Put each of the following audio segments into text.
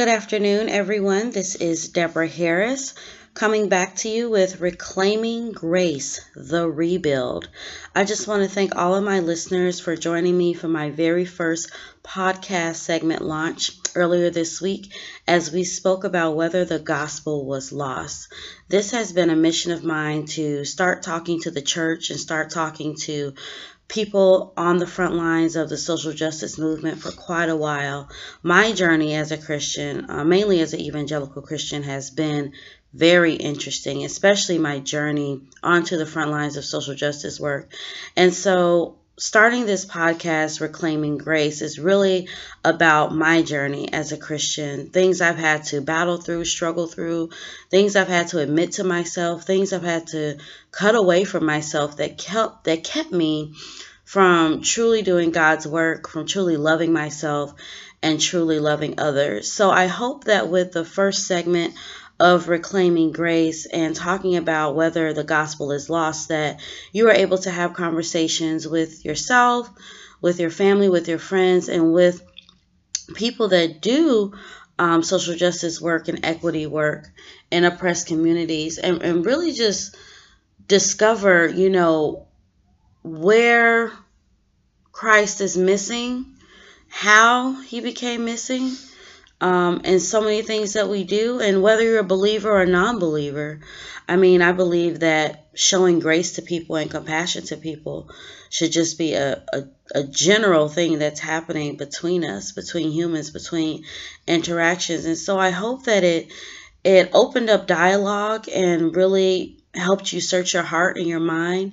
Good afternoon, everyone. This is Deborah Harris coming back to you with Reclaiming Grace, the Rebuild. I just want to thank all of my listeners for joining me for my very first podcast segment launch earlier this week as we spoke about whether the gospel was lost. This has been a mission of mine to start talking to the church and start talking to people on the front lines of the social justice movement for quite a while. My journey as a Christian, uh, mainly as an evangelical Christian, has been very interesting, especially my journey onto the front lines of social justice work. And so, starting this podcast, Reclaiming Grace, is really about my journey as a Christian, things I've had to battle through, struggle through, things I've had to admit to myself, things I've had to cut away from myself that kept that kept me from truly doing God's work, from truly loving myself and truly loving others. So I hope that with the first segment of reclaiming grace and talking about whether the gospel is lost, that you are able to have conversations with yourself, with your family, with your friends, and with people that do um, social justice work and equity work in oppressed communities and, and really just discover, you know, where Christ is missing, how he became missing um, and so many things that we do, and whether you're a believer or a non believer. I mean, I believe that showing grace to people and compassion to people should just be a, a, a general thing that's happening between us, between humans, between interactions. And so I hope that it it opened up dialogue and really helped you search your heart and your mind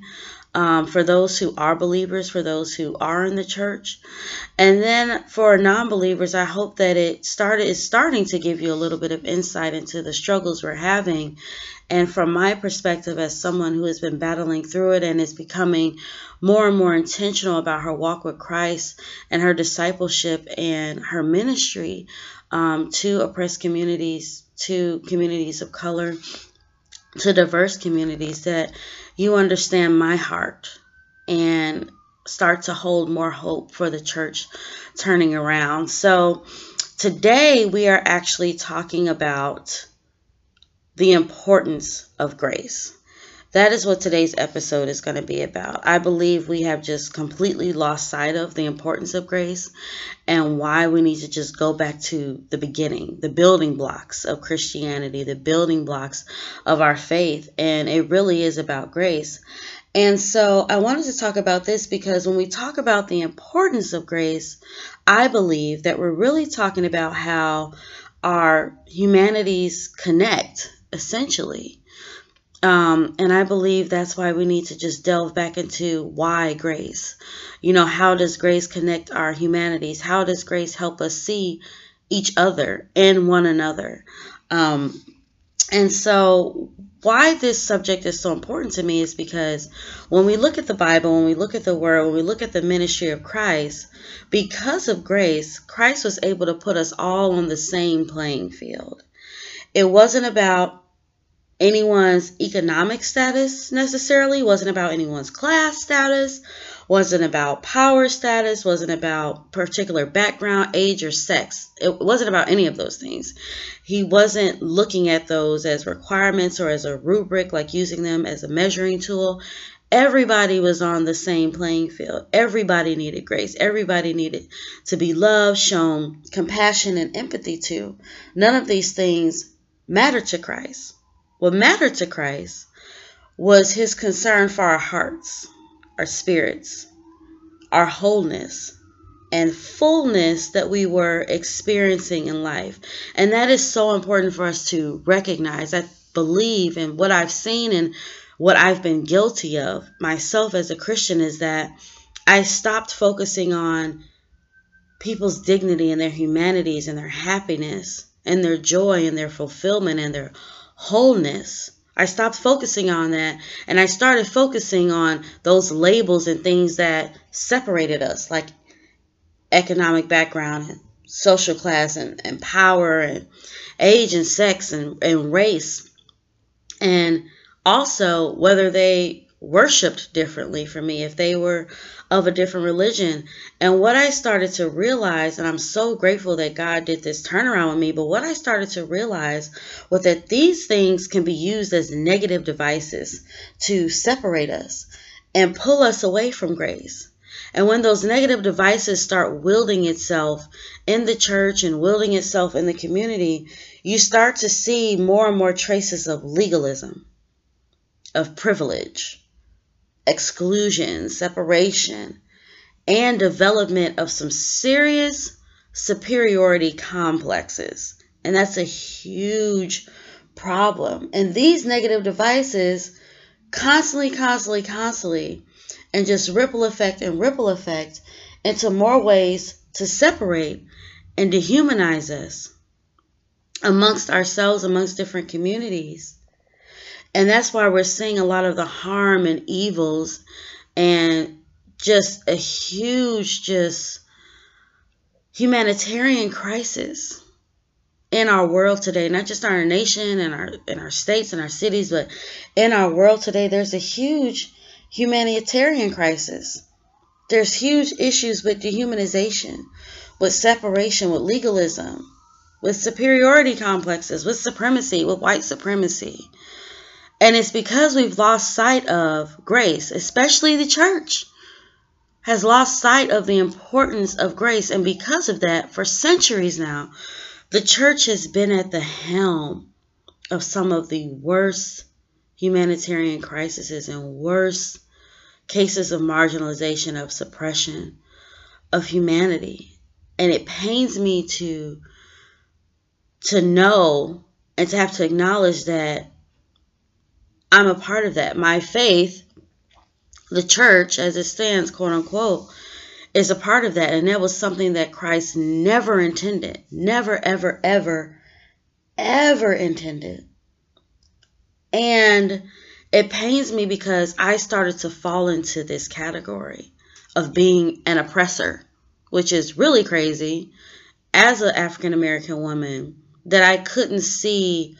um, for those who are believers, for those who are in the church. And then for non believers, I hope that it started is starting to give you a little bit of insight into the struggles we're having. And from my perspective, as someone who has been battling through it and is becoming more and more intentional about her walk with Christ and her discipleship and her ministry um, to oppressed communities, to communities of color, to diverse communities, that you understand my heart and start to hold more hope for the church turning around. So, today we are actually talking about the importance of grace. That is what today's episode is going to be about. I believe we have just completely lost sight of the importance of grace and why we need to just go back to the beginning, the building blocks of Christianity, the building blocks of our faith. And it really is about grace. And so I wanted to talk about this because when we talk about the importance of grace, I believe that we're really talking about how our humanities connect essentially. Um, and I believe that's why we need to just delve back into why grace. You know, how does grace connect our humanities? How does grace help us see each other and one another? Um, and so, why this subject is so important to me is because when we look at the Bible, when we look at the Word, when we look at the ministry of Christ, because of grace, Christ was able to put us all on the same playing field. It wasn't about anyone's economic status necessarily, wasn't about anyone's class status, wasn't about power status, wasn't about particular background, age, or sex. It wasn't about any of those things. He wasn't looking at those as requirements or as a rubric, like using them as a measuring tool. Everybody was on the same playing field. Everybody needed grace. Everybody needed to be loved, shown compassion and empathy to. None of these things matter to Christ. What mattered to Christ was his concern for our hearts, our spirits, our wholeness, and fullness that we were experiencing in life. And that is so important for us to recognize. I believe in what I've seen and what I've been guilty of myself as a Christian is that I stopped focusing on people's dignity and their humanities and their happiness and their joy and their fulfillment and their wholeness. I stopped focusing on that and I started focusing on those labels and things that separated us, like economic background and social class and, and power and age and sex and, and race. And also whether they worshiped differently for me, if they were of a different religion. And what I started to realize, and I'm so grateful that God did this turnaround with me, but what I started to realize was that these things can be used as negative devices to separate us and pull us away from grace. And when those negative devices start wielding itself in the church and wielding itself in the community, you start to see more and more traces of legalism, of privilege, exclusion, separation, and development of some serious superiority complexes. And that's a huge problem. And these negative devices constantly, constantly, constantly, and just ripple effect and ripple effect into more ways to separate and dehumanize us amongst ourselves, amongst different communities. And that's why we're seeing a lot of the harm and evils and just a huge, just humanitarian crisis in our world today, not just our nation and our in our states and our cities, but in our world today, there's a huge humanitarian crisis. There's huge issues with dehumanization, with separation, with legalism, with superiority complexes, with supremacy, with white supremacy. And it's because we've lost sight of grace, especially the church has lost sight of the importance of grace. And because of that, for centuries now, the church has been at the helm of some of the worst humanitarian crises and worst cases of marginalization, of suppression of humanity. And it pains me to to know and to have to acknowledge that I'm a part of that. My faith, the church as it stands, quote unquote, is a part of that. And that was something that Christ never intended. Never, ever, ever, ever intended. And it pains me because I started to fall into this category of being an oppressor, which is really crazy as an African American woman that I couldn't see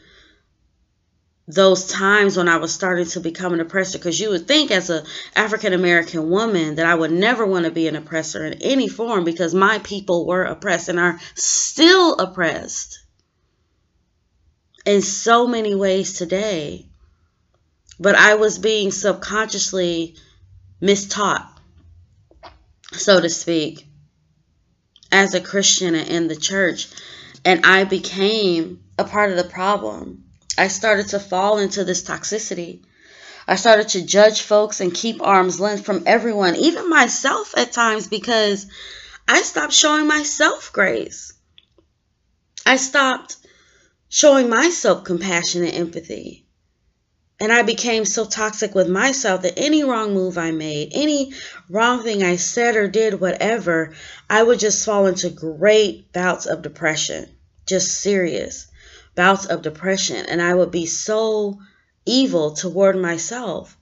those times when I was starting to become an oppressor. Because you would think as a African American woman that I would never want to be an oppressor in any form because my people were oppressed and are still oppressed in so many ways today. But I was being subconsciously mistaught so to speak as a Christian in the church. And I became a part of the problem I started to fall into this toxicity. I started to judge folks and keep arm's length from everyone, even myself at times, because I stopped showing myself grace. I stopped showing myself compassion and empathy. And I became so toxic with myself that any wrong move I made, any wrong thing I said or did, whatever, I would just fall into great bouts of depression, just serious bouts of depression, and I would be so evil toward myself.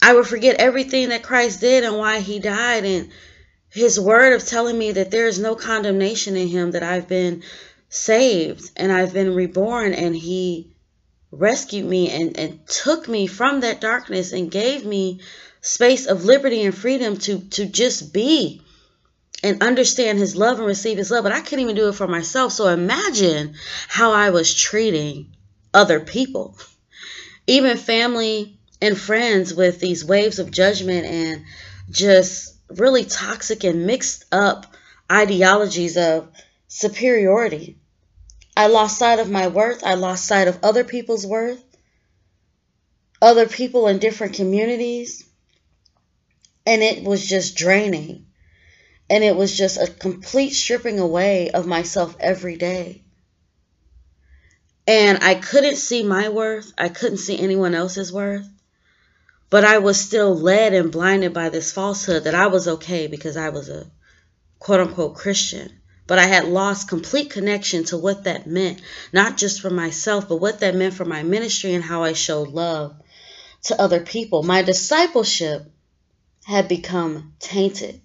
I would forget everything that Christ did and why he died, and his word of telling me that there is no condemnation in him, that I've been saved and I've been reborn, and he rescued me and, and took me from that darkness and gave me space of liberty and freedom to, to just be and understand his love and receive his love, but I couldn't even do it for myself. So imagine how I was treating other people, even family and friends, with these waves of judgment and just really toxic and mixed up ideologies of superiority. I lost sight of my worth. I lost sight of other people's worth, other people in different communities. And it was just draining. And it was just a complete stripping away of myself every day. And I couldn't see my worth. I couldn't see anyone else's worth. But I was still led and blinded by this falsehood that I was okay because I was a quote unquote Christian. But I had lost complete connection to what that meant, not just for myself, but what that meant for my ministry and how I showed love to other people. My discipleship had become tainted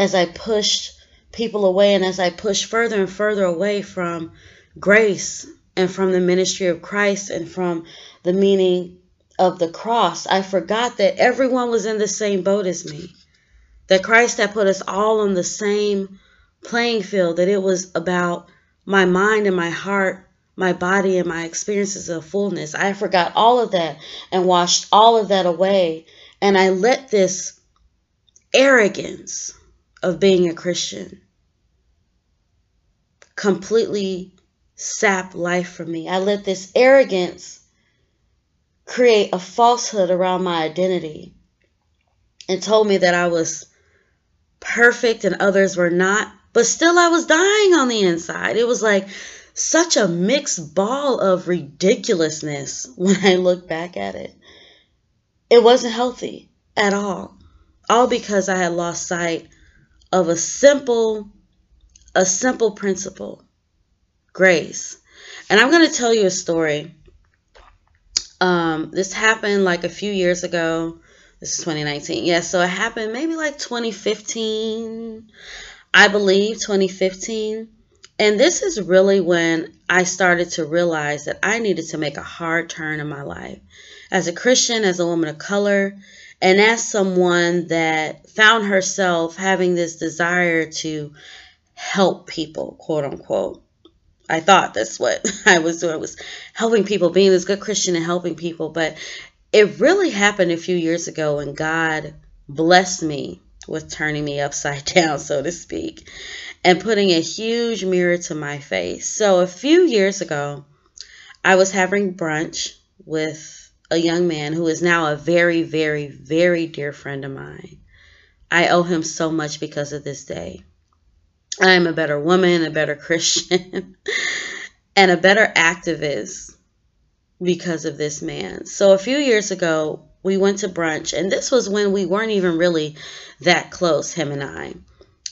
as I pushed people away and as I pushed further and further away from grace and from the ministry of Christ and from the meaning of the cross, I forgot that everyone was in the same boat as me. That Christ had put us all on the same playing field, that it was about my mind and my heart, my body and my experiences of fullness. I forgot all of that and washed all of that away. And I let this arrogance of being a Christian completely sap life from me. I let this arrogance create a falsehood around my identity and told me that I was perfect and others were not. But still, I was dying on the inside. It was like such a mixed ball of ridiculousness when I look back at it. It wasn't healthy at all. All because I had lost sight of a simple a simple principle grace. And I'm going to tell you a story. Um, this happened like a few years ago. This is 2019. Yes, yeah, so it happened maybe like 2015, I believe 2015. And this is really when I started to realize that I needed to make a hard turn in my life. As a Christian, as a woman of color, and as someone that found herself having this desire to help people, quote unquote. I thought that's what I was doing was helping people, being this good Christian and helping people. But it really happened a few years ago when God blessed me with turning me upside down, so to speak, and putting a huge mirror to my face. So a few years ago, I was having brunch with a young man who is now a very, very, very dear friend of mine. I owe him so much because of this day. I am a better woman, a better Christian, and a better activist because of this man. So a few years ago, we went to brunch, and this was when we weren't even really that close, him and I.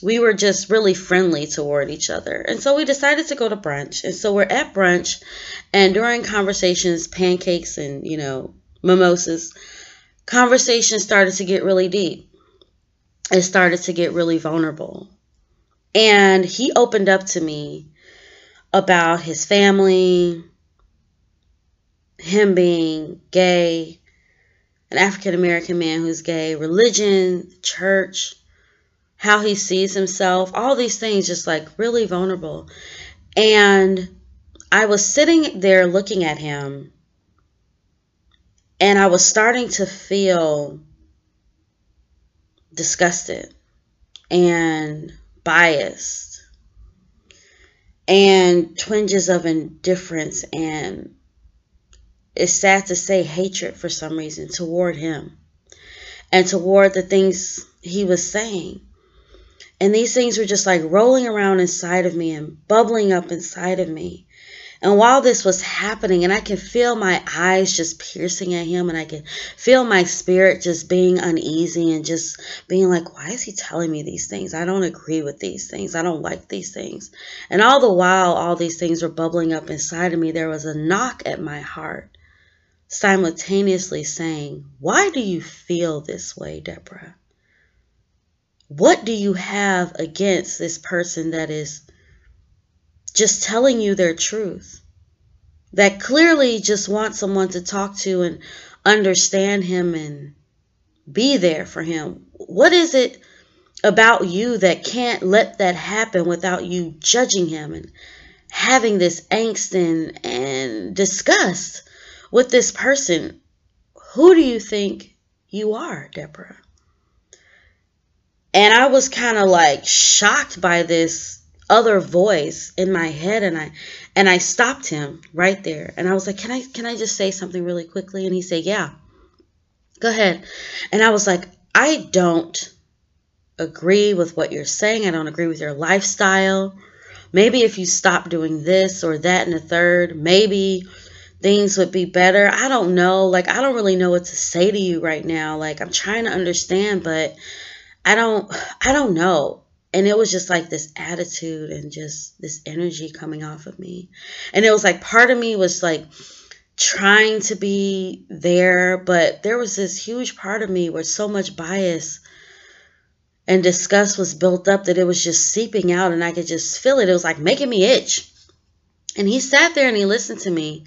We were just really friendly toward each other. And so we decided to go to brunch. And so we're at brunch, and during conversations, pancakes and, you know, mimosas, conversation started to get really deep. It started to get really vulnerable. And he opened up to me about his family, him being gay, an African American man who's gay, religion, church, how he sees himself, all these things just like really vulnerable. And I was sitting there looking at him and I was starting to feel disgusted and biased and twinges of indifference and it's sad to say hatred for some reason toward him and toward the things he was saying. And these things were just like rolling around inside of me and bubbling up inside of me. And while this was happening, and I can feel my eyes just piercing at him, and I can feel my spirit just being uneasy and just being like, why is he telling me these things? I don't agree with these things. I don't like these things. And all the while, all these things were bubbling up inside of me, there was a knock at my heart, simultaneously saying, Why do you feel this way, Deborah? What do you have against this person that is just telling you their truth, that clearly just wants someone to talk to and understand him and be there for him. What is it about you that can't let that happen without you judging him and having this angst and, and disgust with this person? Who do you think you are, Deborah? And I was kind of like shocked by this other voice in my head and I and I stopped him right there and I was like, "Can I can I just say something really quickly?" And he said, "Yeah. Go ahead." And I was like, "I don't agree with what you're saying. I don't agree with your lifestyle. Maybe if you stop doing this or that and the third, maybe things would be better. I don't know. Like I don't really know what to say to you right now. Like I'm trying to understand, but I don't I don't know. And it was just like this attitude and just this energy coming off of me. And it was like part of me was like trying to be there but there was this huge part of me where so much bias and disgust was built up that it was just seeping out and i could just feel it. It was like making me itch. And he sat there and he listened to me.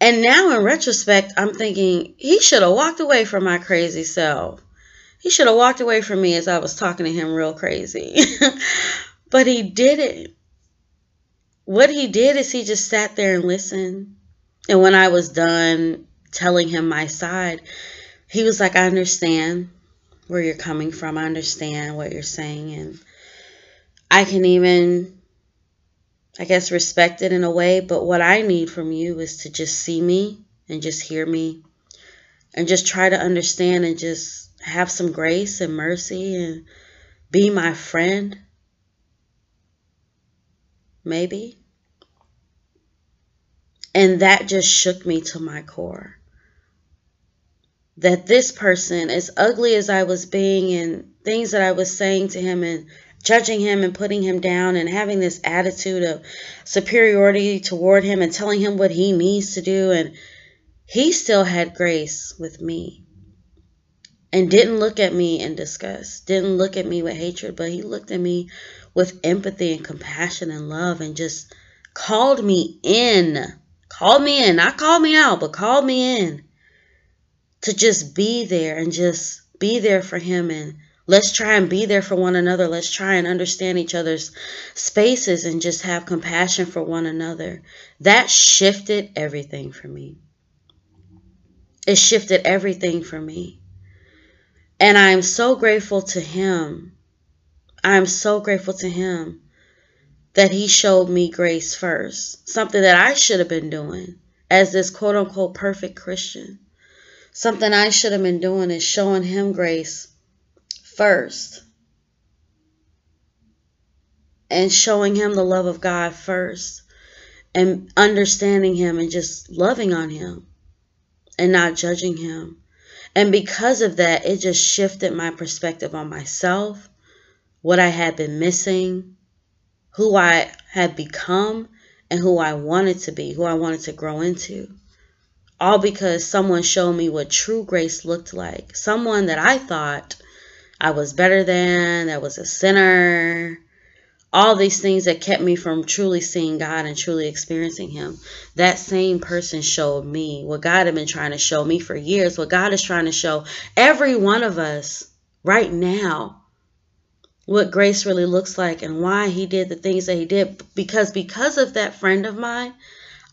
And now in retrospect, I'm thinking he should have walked away from my crazy self. He should have walked away from me as I was talking to him real crazy. but he didn't. What he did is he just sat there and listened. And when I was done telling him my side, he was like, I understand where you're coming from. I understand what you're saying. And I can even I guess, respect it in a way. But what I need from you is to just see me and just hear me and just try to understand and just have some grace and mercy and be my friend. Maybe. And that just shook me to my core. That this person, as ugly as I was being and things that I was saying to him and judging him and putting him down and having this attitude of superiority toward him and telling him what he needs to do. And he still had grace with me and didn't look at me in disgust, didn't look at me with hatred, but he looked at me with empathy and compassion and love and just called me in. Called me in, not called me out, but called me in to just be there and just be there for him and Let's try and be there for one another. Let's try and understand each other's spaces and just have compassion for one another. That shifted everything for me. It shifted everything for me. And I am so grateful to him. I am so grateful to him that he showed me grace first, something that I should have been doing as this quote unquote perfect Christian. Something I should have been doing is showing him grace first and showing him the love of God first and understanding him and just loving on him and not judging him. And because of that, it just shifted my perspective on myself, what I had been missing, who I had become, and who I wanted to be, who I wanted to grow into. All because someone showed me what true grace looked like. Someone that I thought I was better than, that was a sinner, all these things that kept me from truly seeing God and truly experiencing Him. That same person showed me what God had been trying to show me for years, what God is trying to show every one of us right now. What grace really looks like and why he did the things that he did. Because because of that friend of mine,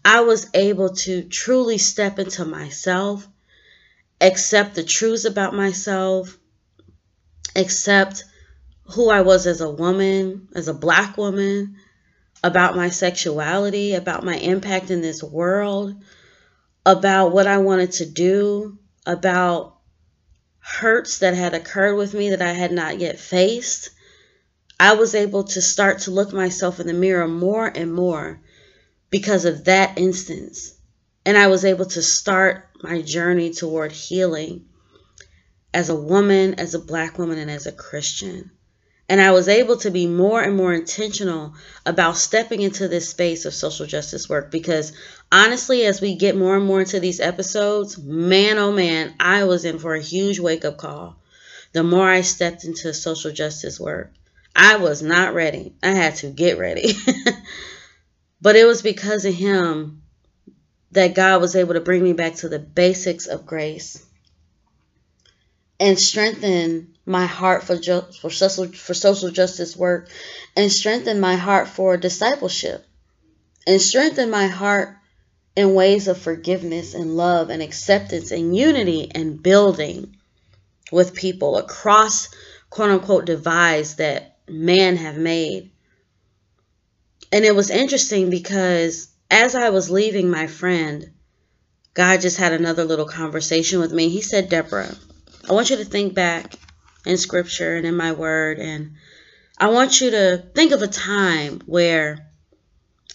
I was able to truly step into myself, accept the truths about myself, accept who I was as a woman, as a black woman, about my sexuality, about my impact in this world, about what I wanted to do, about hurts that had occurred with me that I had not yet faced. I was able to start to look myself in the mirror more and more because of that instance. And I was able to start my journey toward healing as a woman, as a black woman, and as a Christian. And I was able to be more and more intentional about stepping into this space of social justice work because honestly, as we get more and more into these episodes, man, oh man, I was in for a huge wake up call. The more I stepped into social justice work, I was not ready. I had to get ready. but it was because of him that God was able to bring me back to the basics of grace and strengthen my heart for for social for social justice work and strengthen my heart for discipleship and strengthen my heart in ways of forgiveness and love and acceptance and unity and building with people across quote unquote divides that man have made. And it was interesting because as I was leaving my friend God just had another little conversation with me. He said Deborah I want you to think back in scripture and in my word, and I want you to think of a time where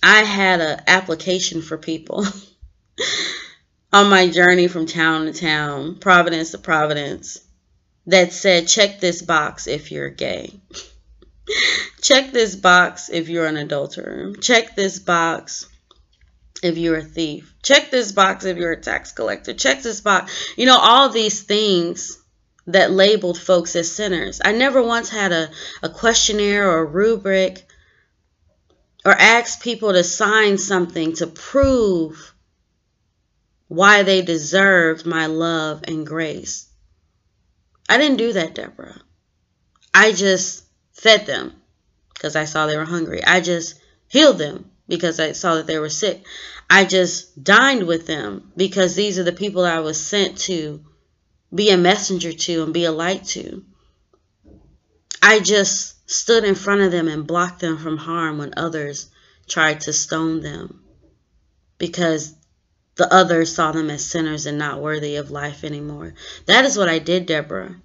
I had an application for people on my journey from town to town, Providence to Providence, that said, check this box if you're gay. check this box if you're an adulterer. Check this box if you're a thief. Check this box if you're a tax collector. Check this box. You know, all these things that labeled folks as sinners. I never once had a, a questionnaire or a rubric or asked people to sign something to prove why they deserved my love and grace. I didn't do that, Deborah. I just fed them because I saw they were hungry. I just healed them because I saw that they were sick. I just dined with them because these are the people I was sent to be a messenger to and be a light to. I just stood in front of them and blocked them from harm when others tried to stone them because the others saw them as sinners and not worthy of life anymore. That is what I did, Deborah.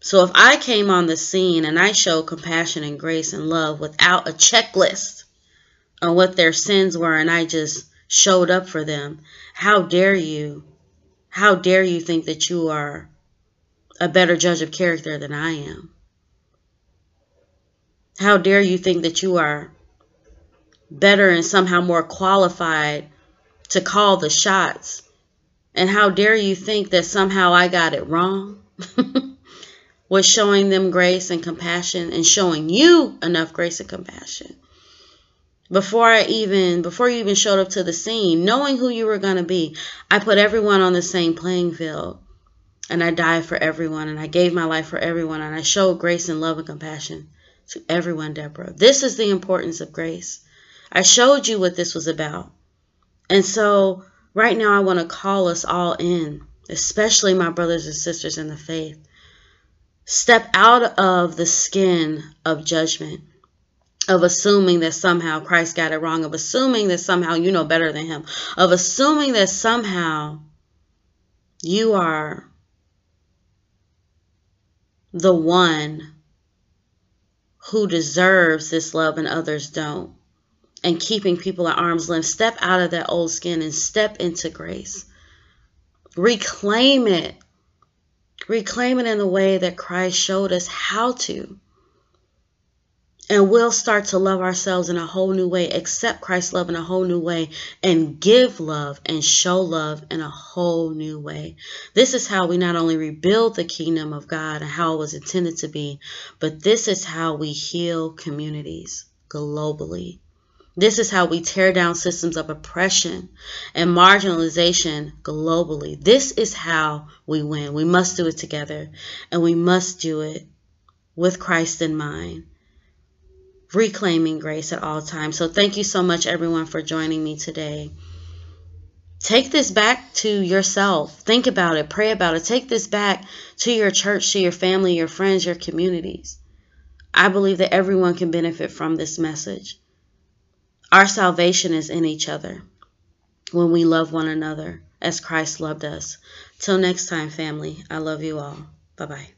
So if I came on the scene and I showed compassion and grace and love without a checklist on what their sins were and I just showed up for them, how dare you? How dare you think that you are a better judge of character than I am? How dare you think that you are better and somehow more qualified to call the shots? And how dare you think that somehow I got it wrong? was showing them grace and compassion and showing you enough grace and compassion. Before I even before you even showed up to the scene, knowing who you were going to be, I put everyone on the same playing field. And I died for everyone and I gave my life for everyone and I showed grace and love and compassion to everyone, Deborah. This is the importance of grace. I showed you what this was about. And so right now I want to call us all in, especially my brothers and sisters in the faith. Step out of the skin of judgment, of assuming that somehow Christ got it wrong, of assuming that somehow you know better than him, of assuming that somehow you are the one who deserves this love and others don't. And keeping people at arm's length. Step out of that old skin and step into grace. Reclaim it reclaim it in the way that Christ showed us how to. And we'll start to love ourselves in a whole new way, accept Christ's love in a whole new way, and give love and show love in a whole new way. This is how we not only rebuild the kingdom of God and how it was intended to be, but this is how we heal communities globally. This is how we tear down systems of oppression and marginalization globally. This is how we win. We must do it together, and we must do it with Christ in mind, reclaiming grace at all times. So, thank you so much, everyone, for joining me today. Take this back to yourself. Think about it. Pray about it. Take this back to your church, to your family, your friends, your communities. I believe that everyone can benefit from this message. Our salvation is in each other when we love one another as Christ loved us. Till next time, family, I love you all. Bye bye.